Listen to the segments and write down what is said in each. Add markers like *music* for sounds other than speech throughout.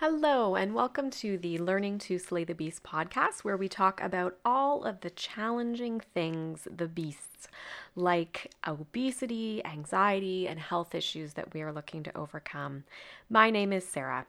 Hello, and welcome to the Learning to Slay the Beast podcast, where we talk about all of the challenging things, the beasts, like obesity, anxiety, and health issues that we are looking to overcome. My name is Sarah.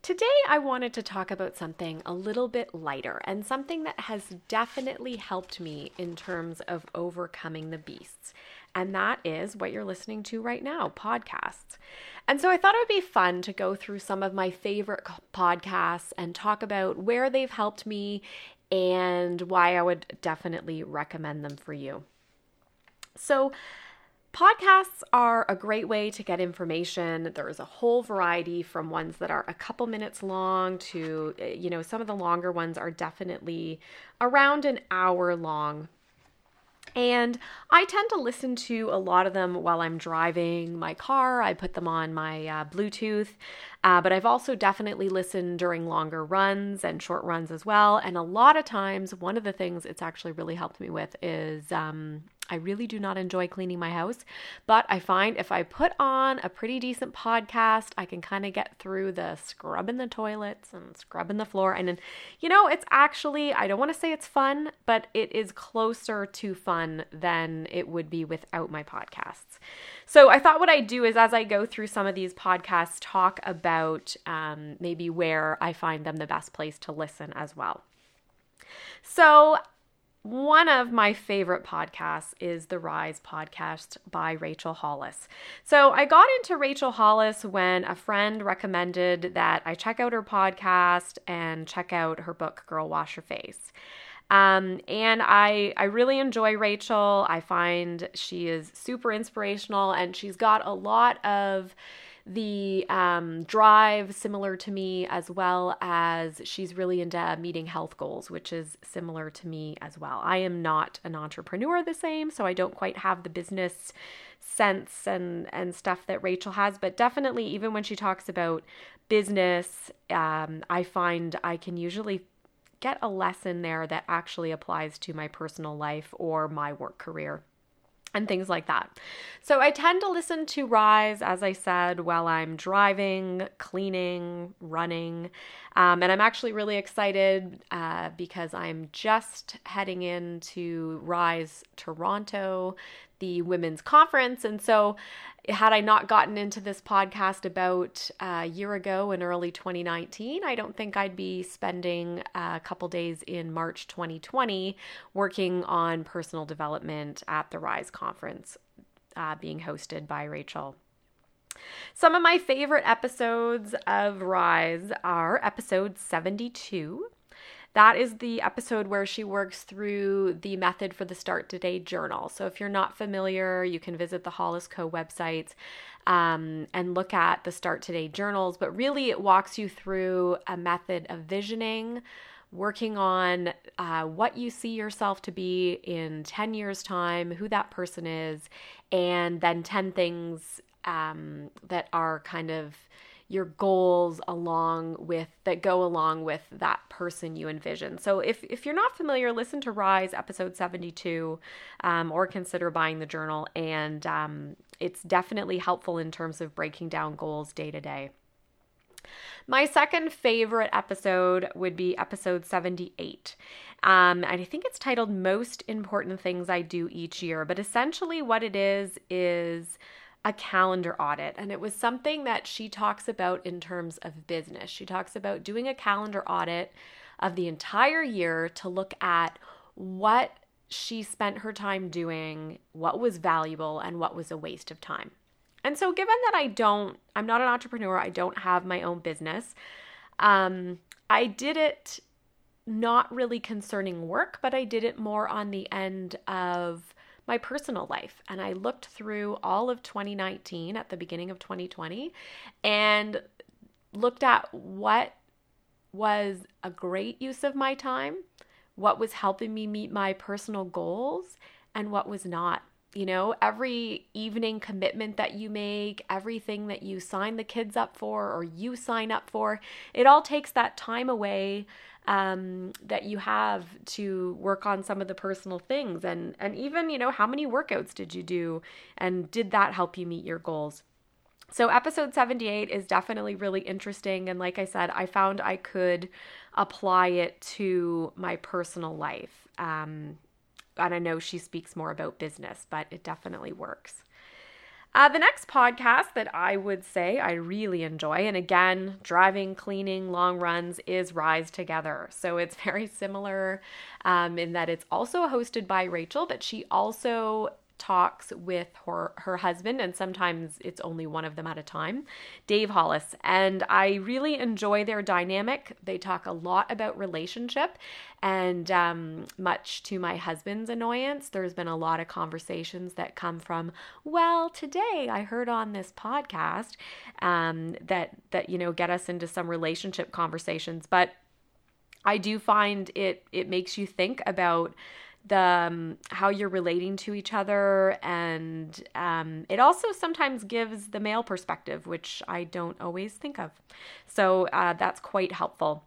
Today, I wanted to talk about something a little bit lighter and something that has definitely helped me in terms of overcoming the beasts and that is what you're listening to right now podcasts. And so I thought it would be fun to go through some of my favorite podcasts and talk about where they've helped me and why I would definitely recommend them for you. So, Podcasts are a great way to get information. There's a whole variety from ones that are a couple minutes long to, eh, you know, some of the longer ones are definitely around an hour long. And I tend to listen to a lot of them while I'm driving my car. I put them on my uh, Bluetooth, uh, but I've also definitely listened during longer runs and short runs as well. And a lot of times, one of the things it's actually really helped me with is um, I really do not enjoy cleaning my house, but I find if I put on a pretty decent podcast, I can kind of get through the scrubbing the toilets and scrubbing the floor. And, you know, it's actually, I don't want to say it's fun, but it is closer to fun than it would be without my podcasts. So I thought what I'd do is as I go through some of these podcasts, talk about um, maybe where I find them the best place to listen as well. So, one of my favorite podcasts is the Rise podcast by Rachel Hollis. So I got into Rachel Hollis when a friend recommended that I check out her podcast and check out her book, Girl Wash Your Face. Um, and I, I really enjoy Rachel. I find she is super inspirational and she's got a lot of the um, drive similar to me as well as she's really into meeting health goals which is similar to me as well. I am not an entrepreneur the same so i don't quite have the business sense and and stuff that rachel has but definitely even when she talks about business um, i find i can usually get a lesson there that actually applies to my personal life or my work career and things like that. So I tend to listen to Rise, as I said, while I'm driving, cleaning, running. Um, and I'm actually really excited uh, because I'm just heading into Rise Toronto the women's conference. And so, had I not gotten into this podcast about a year ago in early 2019, I don't think I'd be spending a couple days in March 2020 working on personal development at the Rise conference uh, being hosted by Rachel. Some of my favorite episodes of Rise are episode 72 that is the episode where she works through the method for the Start Today journal. So if you're not familiar, you can visit the Hollis Co website um, and look at the Start Today journals. But really, it walks you through a method of visioning working on uh, what you see yourself to be in 10 years' time, who that person is, and then 10 things um, that are kind of your goals along with that go along with that person you envision. So if if you're not familiar, listen to Rise episode 72 um, or consider buying the journal. And um, it's definitely helpful in terms of breaking down goals day to day. My second favorite episode would be episode 78. Um, and I think it's titled Most Important Things I Do Each Year. But essentially, what it is is a calendar audit. And it was something that she talks about in terms of business. She talks about doing a calendar audit of the entire year to look at what she spent her time doing, what was valuable, and what was a waste of time. And so, given that I don't, I'm not an entrepreneur, I don't have my own business, um, I did it not really concerning work, but I did it more on the end of my personal life. And I looked through all of 2019 at the beginning of 2020 and looked at what was a great use of my time, what was helping me meet my personal goals, and what was not. You know, every evening commitment that you make, everything that you sign the kids up for or you sign up for, it all takes that time away um, that you have to work on some of the personal things and and even you know how many workouts did you do and did that help you meet your goals So, episode 78 is definitely really interesting. And like I said, I found I could apply it to my personal life. Um, and I know she speaks more about business, but it definitely works. Uh, the next podcast that I would say I really enjoy, and again, driving, cleaning, long runs, is Rise Together. So it's *laughs* very similar um, in that it's also hosted by Rachel, but she also talks with her, her husband, and sometimes it's only one of them at a time, Dave Hollis. And I really enjoy their dynamic. They talk a lot about relationship, and um, much to my husband's annoyance, there's been a lot of conversations that come from, well, today I heard on this podcast um, that that you know get us into some relationship conversations, but I do find it it makes you think about the um, how you're relating to each other. And um, it also sometimes gives the male perspective which i don't always think of. So uh, that's quite helpful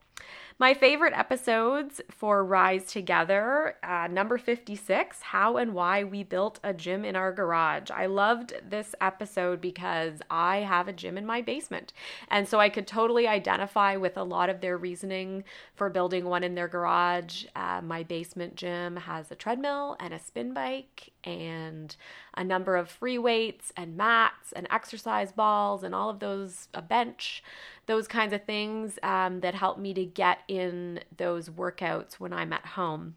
my favorite episodes for Rise Together, uh, number 56, How and Why We Built a Gym in Our Garage. I loved this episode because I have a gym in my basement. And so I could totally identify with a lot of their reasoning for building one in their garage. Uh, my basement gym has a treadmill and a spin bike and a number of free weights and mats and exercise balls and all of those, a bench, those kinds of things um, that help me to get in those workouts when I'm at home.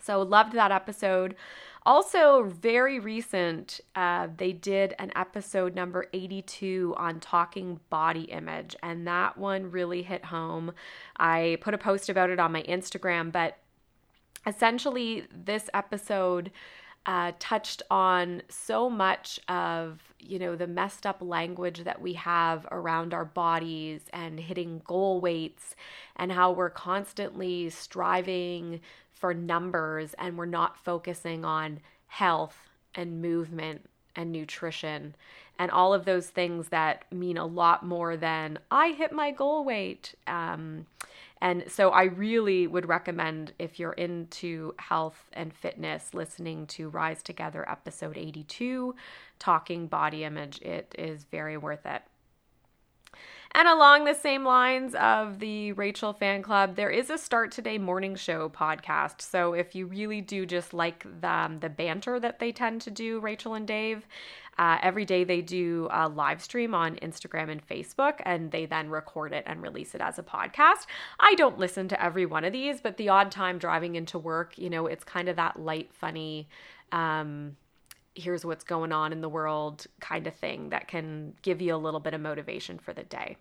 So, loved that episode. Also, very recent, uh, they did an episode number 82 on talking body image, and that one really hit home. I put a post about it on my Instagram, but essentially, this episode uh, touched on so much of you know the messed up language that we have around our bodies and hitting goal weights and how we're constantly striving for numbers and we're not focusing on health and movement and nutrition and all of those things that mean a lot more than I hit my goal weight. Um, and so I really would recommend if you're into health and fitness, listening to Rise Together episode 82, Talking Body Image. It is very worth it. And along the same lines of the Rachel fan club, there is a Start Today morning show podcast. So if you really do just like the, um, the banter that they tend to do, Rachel and Dave, uh, every day they do a live stream on Instagram and Facebook, and they then record it and release it as a podcast. I don't listen to every one of these, but the odd time driving into work, you know, it's kind of that light, funny, um, here's what's going on in the world kind of thing that can give you a little bit of motivation for the day.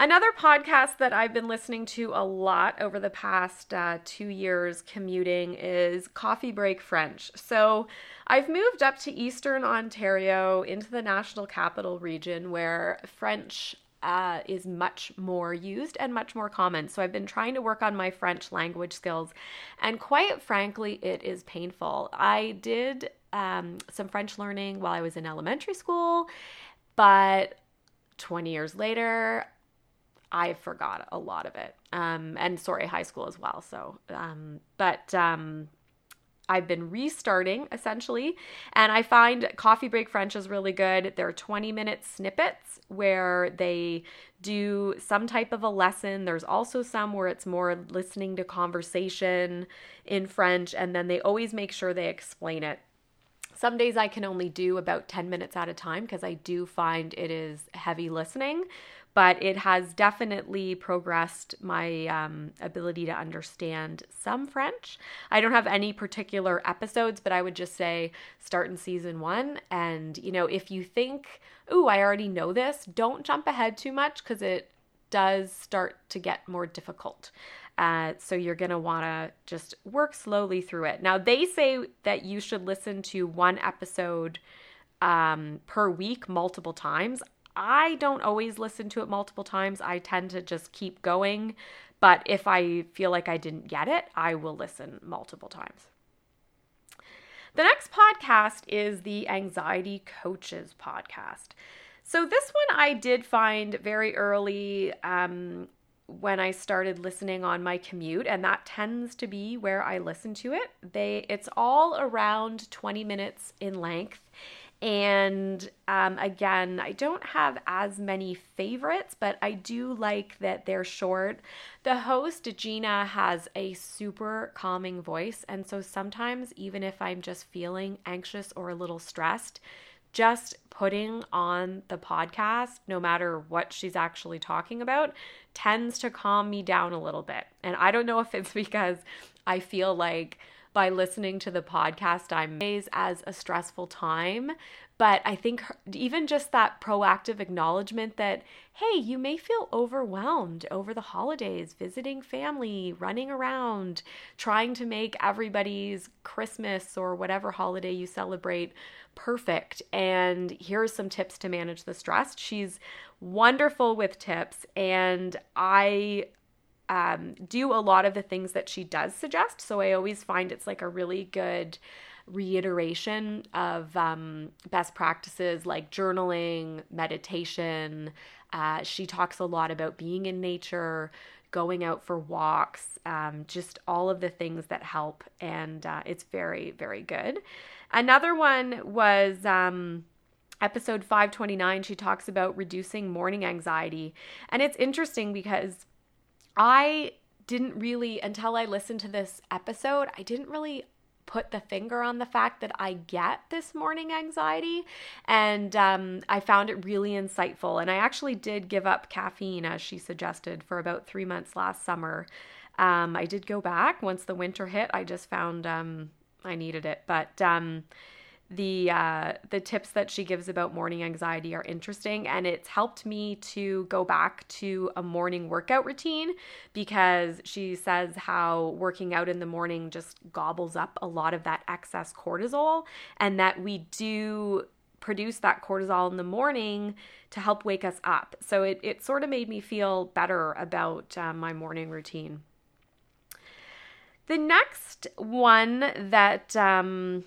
Another podcast that I've been listening to a lot over the past uh, two years commuting is Coffee Break French. So I've moved up to Eastern Ontario into the National Capital Region where French uh, is much more used and much more common. So I've been trying to work on my French language skills, and quite frankly, it is painful. I did um, some French learning while I was in elementary school, but 20 years later, I forgot a lot of it. Um, and sorry, high school as well. So, um, but um, I've been restarting essentially, and I find Coffee Break French is really good. They're 20 minute snippets where they do some type of a lesson. There's also some where it's more listening to conversation in French, and then they always make sure they explain it. Some days I can only do about 10 minutes at a time because I do find it is heavy listening but it has definitely progressed my um, ability to understand some French. I don't have any particular episodes, but I would just say start in season one. And, you know, if you think, ooh, I already know this, don't jump ahead too much because it does start to get more difficult. Uh, so you're going to want to just work slowly through it. Now, they say that you should listen to one episode um, per week multiple times. I don't always listen to it multiple times. I tend to just keep going. But if I feel like I didn't get it, I will listen multiple times. The next podcast is the Anxiety Coaches podcast. So, this one I did find very early um, when I started listening on my commute, and that tends to be where I listen to it. They, it's all around 20 minutes in length And um, again, I don't have as many favorites, but I do like that they're short. The host, Gina, has a super calming voice. And so sometimes, even if I'm just feeling anxious or a little stressed, just putting on the podcast, no matter what she's actually talking about, tends to calm me down a little bit. And I don't know if it's *laughs* because I feel like by listening to the podcast, I'm as a stressful time. But I think even just that proactive acknowledgement that, hey, you may feel overwhelmed over the holidays, visiting family, running around, trying to make everybody's Christmas or whatever holiday you celebrate perfect. And here are some tips to manage the stress. She's wonderful with tips. And I um, do a lot of the things that she does suggest. So I always find it's like a really good reiteration of um, best practices like journaling, meditation. Uh, she talks a lot about being in nature, going out for walks, um, just all of the things that help. And uh, it's very, very good. Another one was. Um, episode 529 she talks about reducing morning anxiety and it's interesting because I didn't really, until I listened to this episode, I didn't really put the finger on the fact that I get this morning anxiety. And um, I found it really insightful. And I actually did give up caffeine, as she suggested, for about three months last summer. Um, I did go back once the winter hit. I just found um, I needed it. But um, the uh, the tips that she gives about morning anxiety are interesting and it's helped me to go back to a morning workout routine because she says how working out in the morning just gobbles up a lot of that excess cortisol and that we do produce that cortisol in the morning to help wake us up. So it, it sort of made me feel better about uh, my morning routine. The next one that um,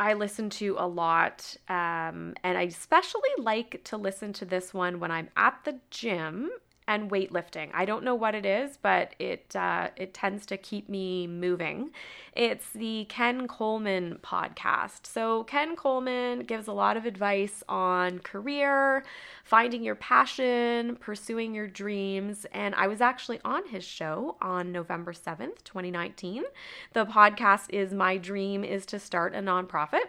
I listen to a lot, um, and I especially like to listen to this one when I'm at the gym and weightlifting. I don't know what it is, but it uh, it tends to keep me moving. It's the Ken Coleman podcast. So Ken Coleman gives a lot of advice on career, finding your passion, pursuing your dreams, and I was actually on his show on November 7th, 2019. The podcast is My Dream is to Start a Nonprofit.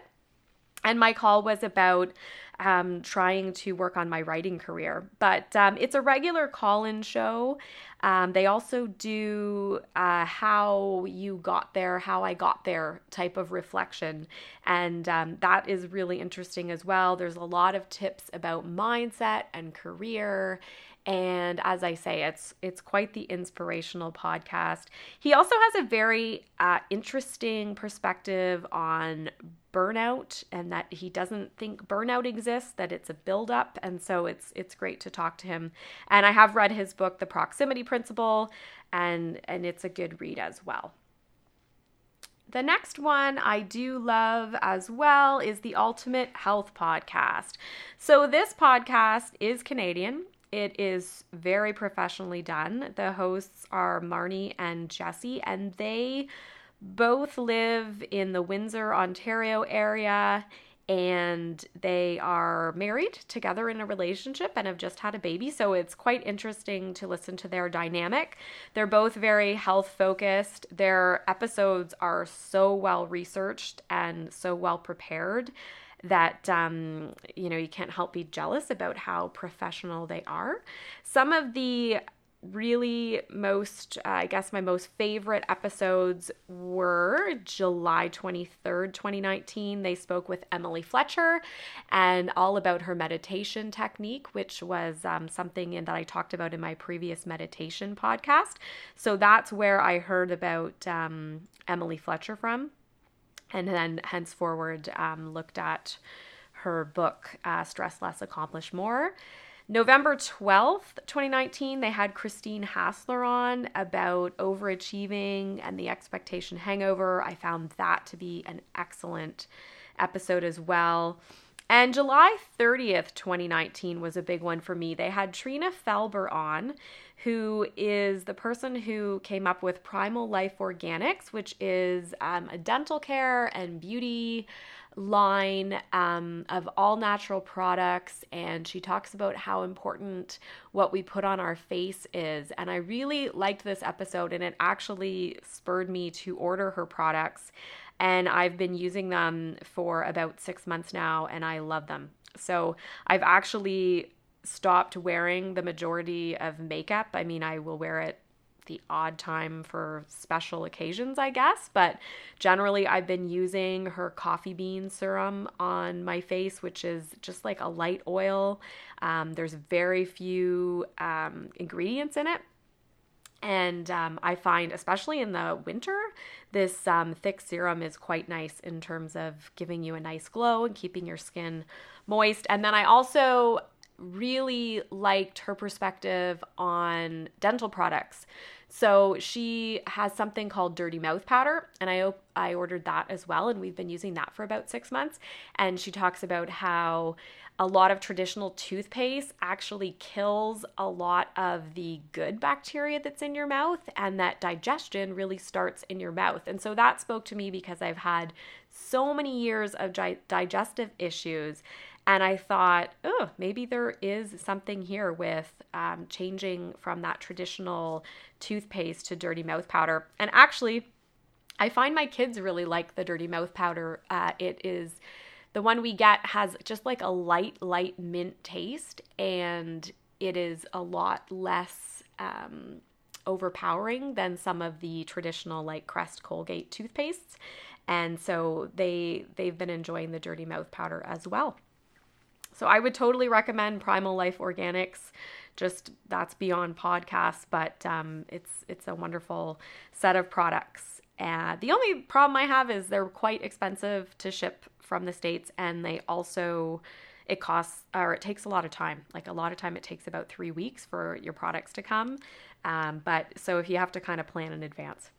And my call was about um, trying to work on my writing career. But um, it's a regular call in show. Um, they also do uh, how you got there, how I got there type of reflection. And um, that is really interesting as well. There's a lot of tips about mindset and career and as I say, it's it's quite the inspirational podcast. He also has a very uh, interesting perspective on burnout, and that he doesn't think burnout exists; that it's a buildup, and so it's it's great to talk to him. And I have read his book, The Proximity Principle, and and it's a good read as well. The next one I do love as well is the Ultimate Health Podcast. So, this podcast is Canadian it is very professionally done. The hosts are Marni and Jesse, and they both live in the Windsor, Ontario area and they are married together in a relationship and have just had a baby. So it's quite interesting to listen to their dynamic. They're both very health focused. Their episodes are so well researched and so well prepared that um, you know you can't help be jealous about how professional they are. Some of the really most uh, i guess my most favorite episodes were july 23rd 2019 they spoke with emily fletcher and all about her meditation technique which was um, something in, that i talked about in my previous meditation podcast. So that's where i heard about um, emily fletcher from. And then henceforward um, looked at her book, uh, Stress Less, Accomplish More. November 12th, 2019, they had Christine Hassler on about overachieving and the expectation hangover. I found that to be an excellent episode as well. And July 30th, 2019 was a big one for me. They had Trina Felber on, who is the person who came up with Primal Life Organics, which is um, a dental care and beauty line um, of all natural products and she talks about how important what we put on our face is. And I really liked this episode and it actually spurred me to order her products. And I've been using them for about six months now and I love them. So I've actually stopped wearing the majority of makeup. I mean, I will wear it the odd time for special occasions, I guess. But generally, I've been using her coffee bean serum on my face, which is just like a light oil. Um, there's very few um, ingredients in it. And um, I find, especially in the winter, this um, thick serum is quite nice in terms of giving you a nice glow and keeping your skin moist. And then I also really liked her perspective on dental products. So she has something called dirty mouth powder, and I I ordered that as well, and we've been using that for about six months. And she talks about how a lot of traditional toothpaste actually kills a lot of the good bacteria that's in your mouth, and that digestion really starts in your mouth. And so that spoke to me because I've had so many years of di- digestive issues and I thought, oh, maybe there is something here with um, changing from that traditional toothpaste to dirty mouth powder. And actually, I find my kids really like the dirty mouth powder. Uh, it is the one we get has just like a light, light mint taste, and it is a lot less um, overpowering than some of the traditional like Crest Colgate toothpastes. And so they they've been enjoying the dirty mouth powder as well. So I would totally recommend Primal Life Organics. Just that's beyond podcasts, but um, it's it's a wonderful set of products. And the only problem I have is they're quite expensive to ship from the states, and they also it costs or it takes a lot of time. Like a lot of time, it takes about three weeks for your products to come. Um, but so if you have to kind of plan in advance.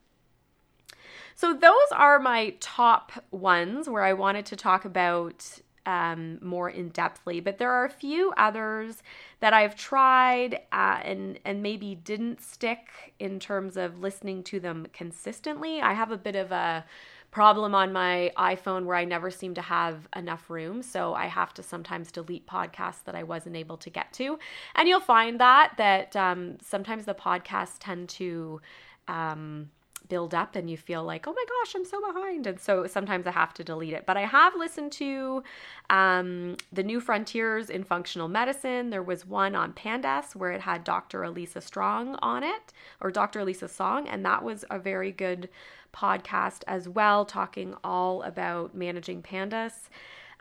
So those are my top ones where I wanted to talk about um, more in depthly. But there are a few others that I've tried uh, and and maybe didn't stick in terms of listening to them consistently. I have a bit of a problem on my iPhone where I never seem to have enough room. So I have to sometimes delete podcasts that I wasn't able to get to. And you'll find that that um, sometimes the podcasts tend to um, build up and you feel like, oh my gosh, I'm so behind. And so sometimes I have to delete it. But I have listened to um, the New Frontiers in Functional Medicine. There was one on PANDAS where it had Dr. Elisa Strong on it, or Dr. Elisa Song, and that was a very good podcast as well, talking all about managing PANDAS.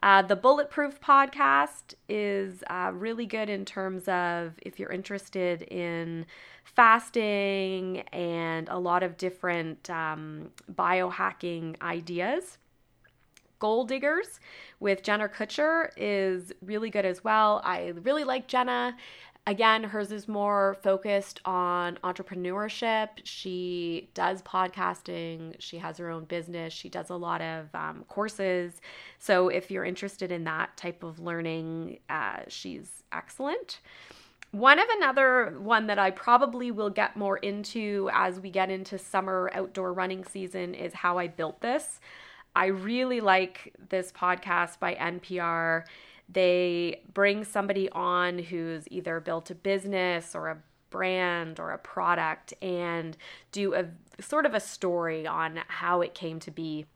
Uh, the Bulletproof podcast is uh, really good in terms of if you're interested in fasting and a lot of different um, biohacking ideas. Goal Diggers with Jenna Kutcher is really good as well. I really like Jenna. Again, hers is more focused on entrepreneurship. She does podcasting, she has her own business, she does a lot of um, courses. So, if you're interested in that type of learning, uh, she's excellent. One of another one that I probably will get more into as we get into summer outdoor running season is How I Built This. I really like this podcast by NPR they bring somebody on who's either built a business or a brand or a product and do a sort of a story on how it came to be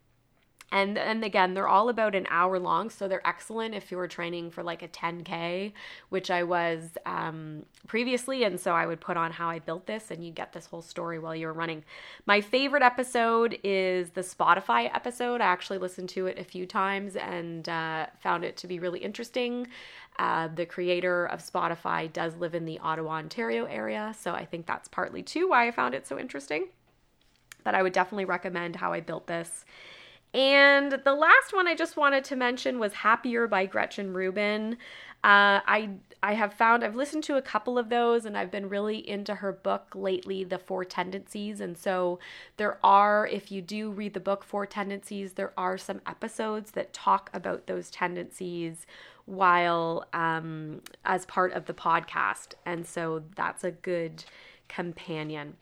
and and again they're all about an hour long so they're excellent if you were training for like a 10k which i was um, previously. And so i would put on how i built this and you get this whole story while you're running. My favorite episode is the Shopify episode. I actually listened to it a few times and uh, found it to be really interesting. Uh, the creator of Shopify does live in the ottawa ontario area so i think that's partly too why i found it so interesting. But i would definitely recommend how i built this and the last one I just wanted to mention was Happier by Gretchen Rubin. Uh, I I have found I've listened to a couple of those and I've been really into her book lately, The Four Tendencies. And so there are, if you do read the book Four Tendencies, there are some episodes that talk about those tendencies while um, as part of the podcast. And so that's a good companion.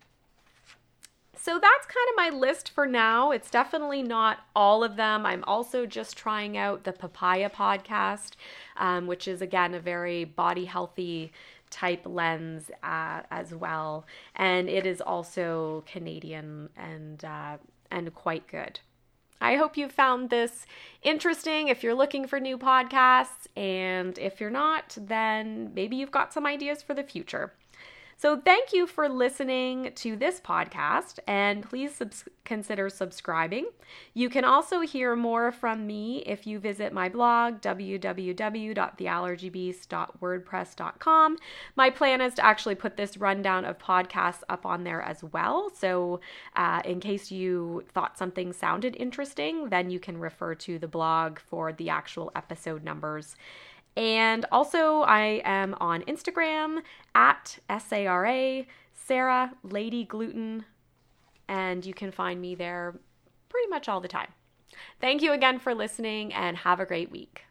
So that's kind of my list for now. It's definitely not all of them. I'm also just trying out the Papaya podcast, um, which is again a very body healthy type lens uh, as well, and it is also Canadian and uh, and quite good. I hope you found this interesting if you're looking for new podcasts, and if you're not, then maybe you've got some ideas for the future. So, thank you for listening to this podcast, and please subs- consider subscribing. You can also hear more from me if you visit my blog, www.theallergybeast.wordpress.com. My plan is to actually put this rundown of podcasts up on there as well. So, uh, in case you thought something sounded interesting, then you can refer to the blog for the actual episode numbers. And also, I am on Instagram at SARA, Sarah Lady Gluten, and you can find me there pretty much all the time. Thank you again for listening and have a great week.